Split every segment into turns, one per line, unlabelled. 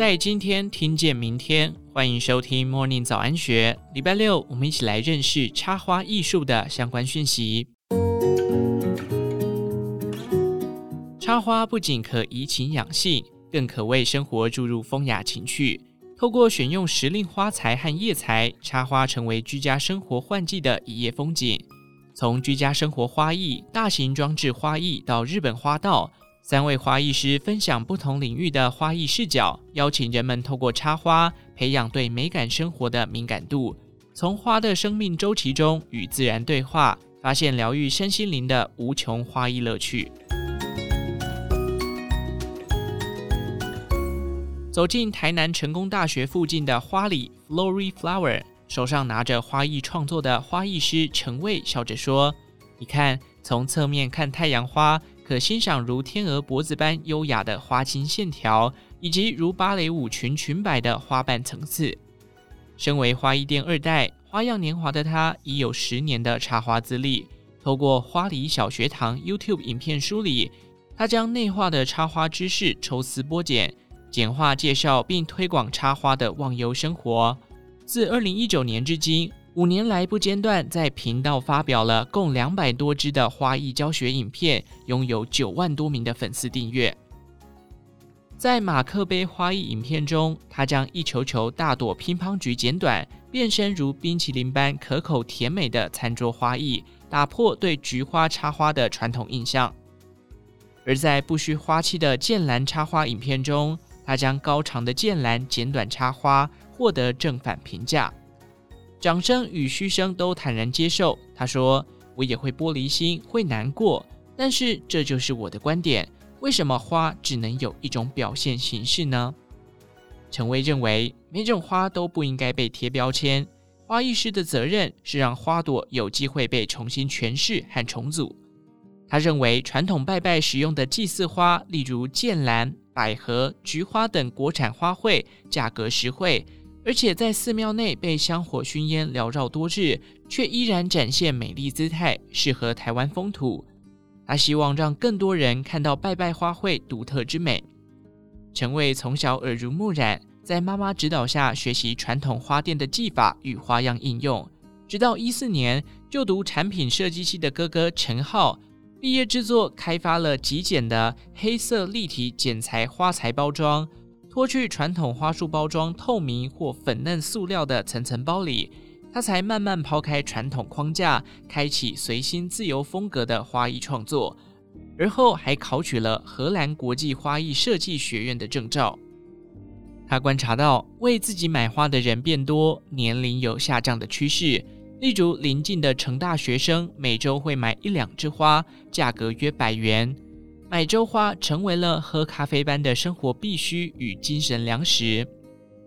在今天听见明天，欢迎收听 Morning 早安学。礼拜六，我们一起来认识插花艺术的相关讯息。插花不仅可怡情养性，更可为生活注入风雅情趣。透过选用时令花材和叶材，插花成为居家生活换季的一夜风景。从居家生活花艺、大型装置花艺到日本花道，三位花艺师分享不同领域的花艺视角，邀请人们透过插花培养对美感生活的敏感度，从花的生命周期中与自然对话，发现疗愈身心灵的无穷花艺乐趣。走进台南成功大学附近的花里 Flory Flower。手上拿着花艺创作的花艺师陈蔚笑着说：“你看，从侧面看太阳花，可欣赏如天鹅脖子般优雅的花茎线条，以及如芭蕾舞裙裙摆的花瓣层次。”身为花艺店二代，花样年华的他已有十年的插花资历。透过花里小学堂 YouTube 影片梳理，他将内化的插花知识抽丝剥茧，简化介绍并推广插花的忘忧生活。自二零一九年至今，五年来不间断在频道发表了共两百多支的花艺教学影片，拥有九万多名的粉丝订阅。在马克杯花艺影片中，他将一球球大朵乒乓菊剪短，变身如冰淇淋般可口甜美的餐桌花艺，打破对菊花插花的传统印象。而在不需花器的剑兰插花影片中，他将高长的剑兰剪短插花。获得正反评价，掌声与嘘声都坦然接受。他说：“我也会玻璃心，会难过，但是这就是我的观点。为什么花只能有一种表现形式呢？”陈蔚认为，每种花都不应该被贴标签。花艺师的责任是让花朵有机会被重新诠释和重组。他认为，传统拜拜使用的祭祀花，例如剑兰、百合、菊花等国产花卉，价格实惠。而且在寺庙内被香火熏烟缭绕多日，却依然展现美丽姿态，适合台湾风土。他希望让更多人看到拜拜花卉独特之美。陈蔚从小耳濡目染，在妈妈指导下学习传统花店的技法与花样应用，直到一四年就读产品设计系的哥哥陈浩毕业制作，开发了极简的黑色立体剪裁花材包装。脱去传统花束包装透明或粉嫩塑料的层层包里，他才慢慢抛开传统框架，开启随心自由风格的花艺创作。而后还考取了荷兰国际花艺设计学院的证照。他观察到，为自己买花的人变多，年龄有下降的趋势。例如，邻近的成大学生每周会买一两枝花，价格约百元。买周花成为了喝咖啡般的生活必需与精神粮食。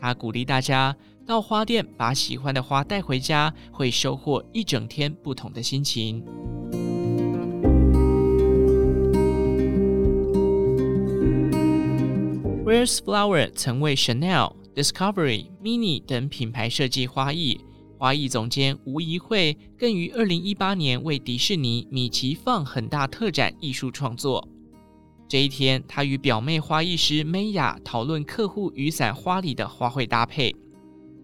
他鼓励大家到花店把喜欢的花带回家，会收获一整天不同的心情。Where's Flower 曾为 Chanel、Discovery、Mini 等品牌设计花艺，花艺总监吴怡慧更于二零一八年为迪士尼米奇放很大特展艺术创作。这一天，他与表妹花艺师 Maya 讨论客户雨伞花里的花卉搭配。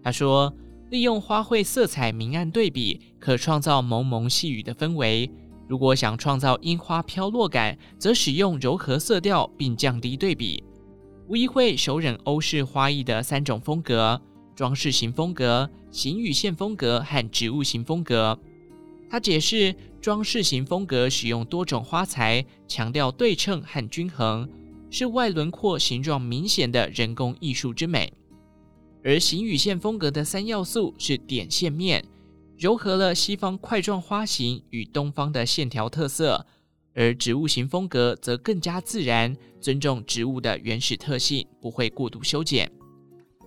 他说，利用花卉色彩明暗对比，可创造蒙蒙细雨的氛围；如果想创造樱花飘落感，则使用柔和色调并降低对比。吴怡慧首稔欧式花艺的三种风格：装饰型风格、形与线风格和植物型风格。他解释，装饰型风格使用多种花材，强调对称和均衡，是外轮廓形状明显的人工艺术之美；而形与线风格的三要素是点、线、面，糅合了西方块状花型与东方的线条特色；而植物型风格则更加自然，尊重植物的原始特性，不会过度修剪。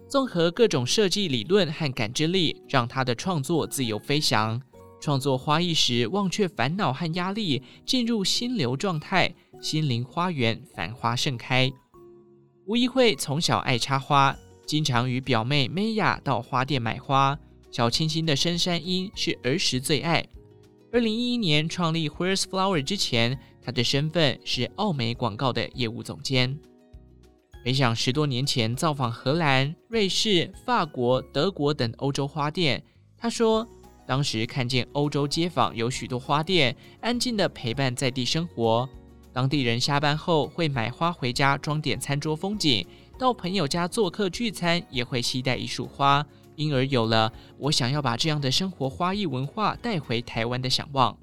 综合各种设计理论和感知力，让他的创作自由飞翔。创作花艺时，忘却烦恼和压力，进入心流状态，心灵花园繁花盛开。吴怡慧从小爱插花，经常与表妹 Maya 到花店买花。小清新的深山樱是儿时最爱。二零一一年创立 Where's Flower 之前，她的身份是奥美广告的业务总监。回想十多年前造访荷兰、瑞士、法国、德国等欧洲花店，他说，当时看见欧洲街坊有许多花店，安静的陪伴在地生活。当地人下班后会买花回家装点餐桌风景，到朋友家做客聚餐也会携带一束花，因而有了我想要把这样的生活花艺文化带回台湾的想望。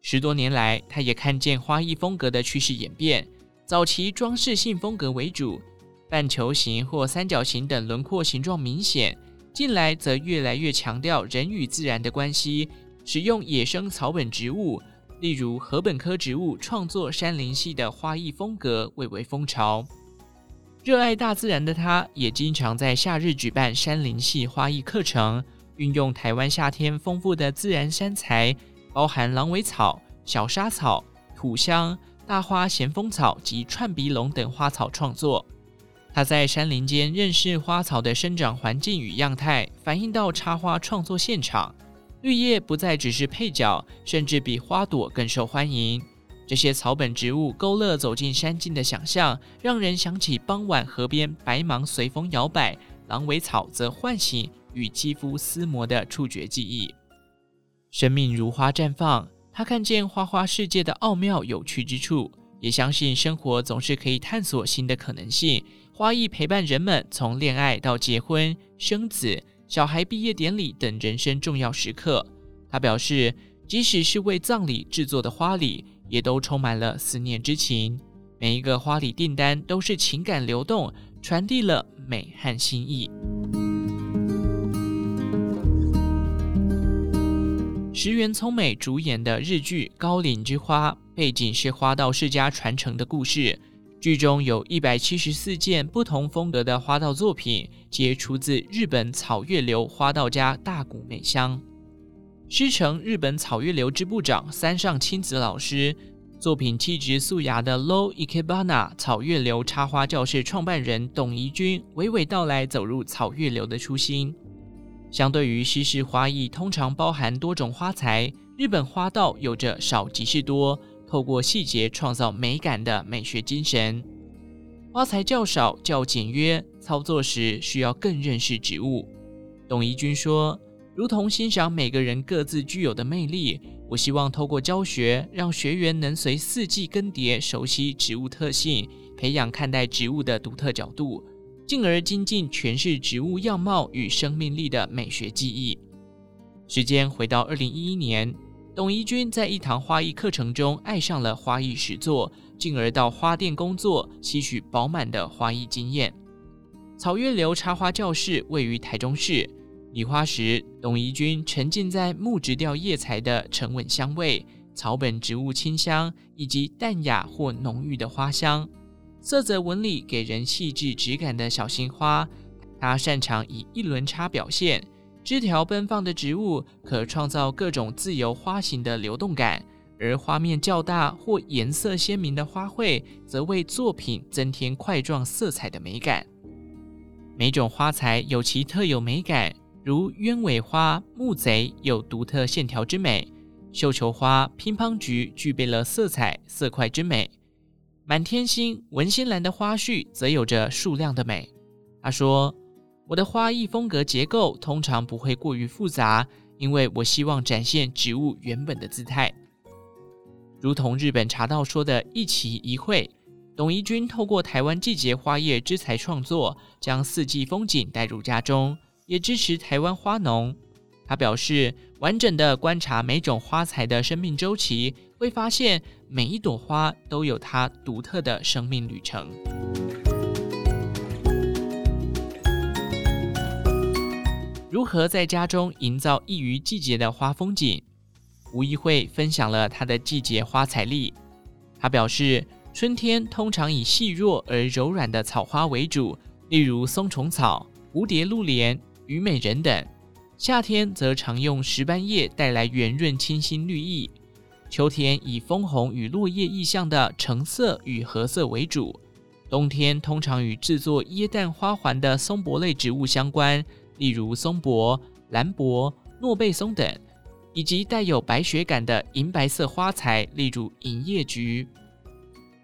十多年来，他也看见花艺风格的趋势演变。早期装饰性风格为主，半球形或三角形等轮廓形状明显。近来则越来越强调人与自然的关系，使用野生草本植物，例如禾本科植物，创作山林系的花艺风格蔚为风潮。热爱大自然的他，也经常在夏日举办山林系花艺课程，运用台湾夏天丰富的自然山材，包含狼尾草、小沙草、土香。大花咸丰草及串鼻龙等花草创作，他在山林间认识花草的生长环境与样态，反映到插花创作现场。绿叶不再只是配角，甚至比花朵更受欢迎。这些草本植物勾勒走进山境的想象，让人想起傍晚河边白芒随风摇摆，狼尾草则唤醒与肌肤撕磨的触觉记忆。生命如花绽放。他看见花花世界的奥妙有趣之处，也相信生活总是可以探索新的可能性。花艺陪伴人们从恋爱到结婚、生子、小孩毕业典礼等人生重要时刻。他表示，即使是为葬礼制作的花礼，也都充满了思念之情。每一个花礼订单都是情感流动，传递了美和心意。石原聪美主演的日剧《高岭之花》，背景是花道世家传承的故事。剧中有一百七十四件不同风格的花道作品，皆出自日本草月流花道家大谷美香。师承日本草月流之部长三上亲子老师，作品气质素雅的 Low Ikebana 草月流插花教室创办人董怡君，娓娓道来走入草月流的初心。相对于西式花艺，通常包含多种花材，日本花道有着少即是多，透过细节创造美感的美学精神。花材较少、较简约，操作时需要更认识植物。董怡君说：“如同欣赏每个人各自具有的魅力，我希望透过教学，让学员能随四季更迭，熟悉植物特性，培养看待植物的独特角度。”进而精进诠释植物样貌与生命力的美学技艺。时间回到二零一一年，董怡君在一堂花艺课程中爱上了花艺实作，进而到花店工作，吸取饱满的花艺经验。草月流插花教室位于台中市。礼花时，董怡君沉浸在木质调叶材的沉稳香味、草本植物清香以及淡雅或浓郁的花香。色泽纹理给人细致质感的小型花，他擅长以一轮插表现，枝条奔放的植物可创造各种自由花型的流动感，而花面较大或颜色鲜明的花卉，则为作品增添块状色彩的美感。每种花材有其特有美感，如鸢尾花、木贼有独特线条之美，绣球花、乒乓菊具备了色彩色块之美。满天星、文心兰的花序则有着数量的美。他说：“我的花艺风格结构通常不会过于复杂，因为我希望展现植物原本的姿态。如同日本茶道说的一奇一会，董怡君透过台湾季节花叶之材创作，将四季风景带入家中，也支持台湾花农。他表示，完整的观察每种花材的生命周期。”会发现每一朵花都有它独特的生命旅程。如何在家中营造异于季节的花风景？吴怡慧分享了她的季节花彩历。她表示，春天通常以细弱而柔软的草花为主，例如松虫草、蝴蝶露莲、虞美人等；夏天则常用石斑叶带来圆润清新绿意。秋天以枫红与落叶意象的橙色与褐色为主，冬天通常与制作椰蛋花环的松柏类植物相关，例如松柏、兰柏、诺贝松等，以及带有白雪感的银白色花材，例如银叶菊。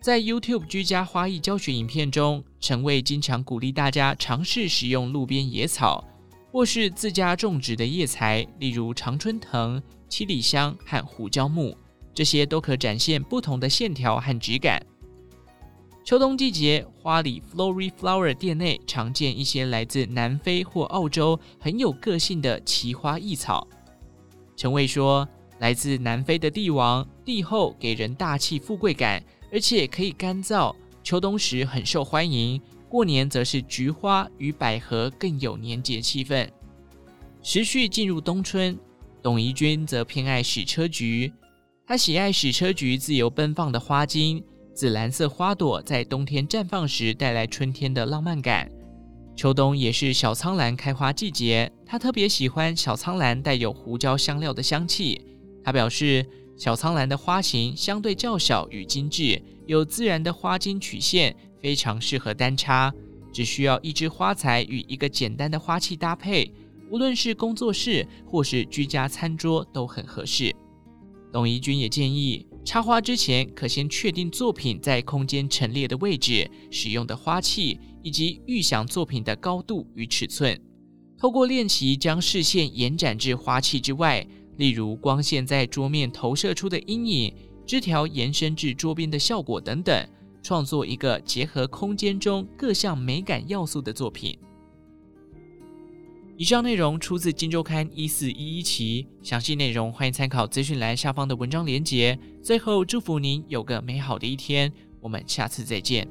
在 YouTube 居家花艺教学影片中，陈蔚经常鼓励大家尝试使用路边野草，或是自家种植的叶材，例如常春藤、七里香和胡椒木，这些都可展现不同的线条和质感。秋冬季节，花里 Flory Flower 店内常见一些来自南非或澳洲很有个性的奇花异草。陈蔚说：“来自南非的帝王，帝后给人大气富贵感，而且可以干燥，秋冬时很受欢迎。过年则是菊花与百合更有年节气氛。”时序进入冬春，董怡君则偏爱矢车菊，她喜爱矢车菊自由奔放的花茎。紫蓝色花朵在冬天绽放时，带来春天的浪漫感。秋冬也是小苍兰开花季节，他特别喜欢小苍兰带有胡椒香料的香气。他表示，小苍兰的花型相对较小与精致，有自然的花茎曲线，非常适合单插。只需要一支花材与一个简单的花器搭配，无论是工作室或是居家餐桌都很合适。董怡君也建议，插花之前可先确定作品在空间陈列的位置、使用的花器以及预想作品的高度与尺寸。透过练习，将视线延展至花器之外，例如光线在桌面投射出的阴影、枝条延伸至桌边的效果等等，创作一个结合空间中各项美感要素的作品。以上内容出自《金周刊》一四一一期，详细内容欢迎参考资讯栏下方的文章连接。最后，祝福您有个美好的一天，我们下次再见。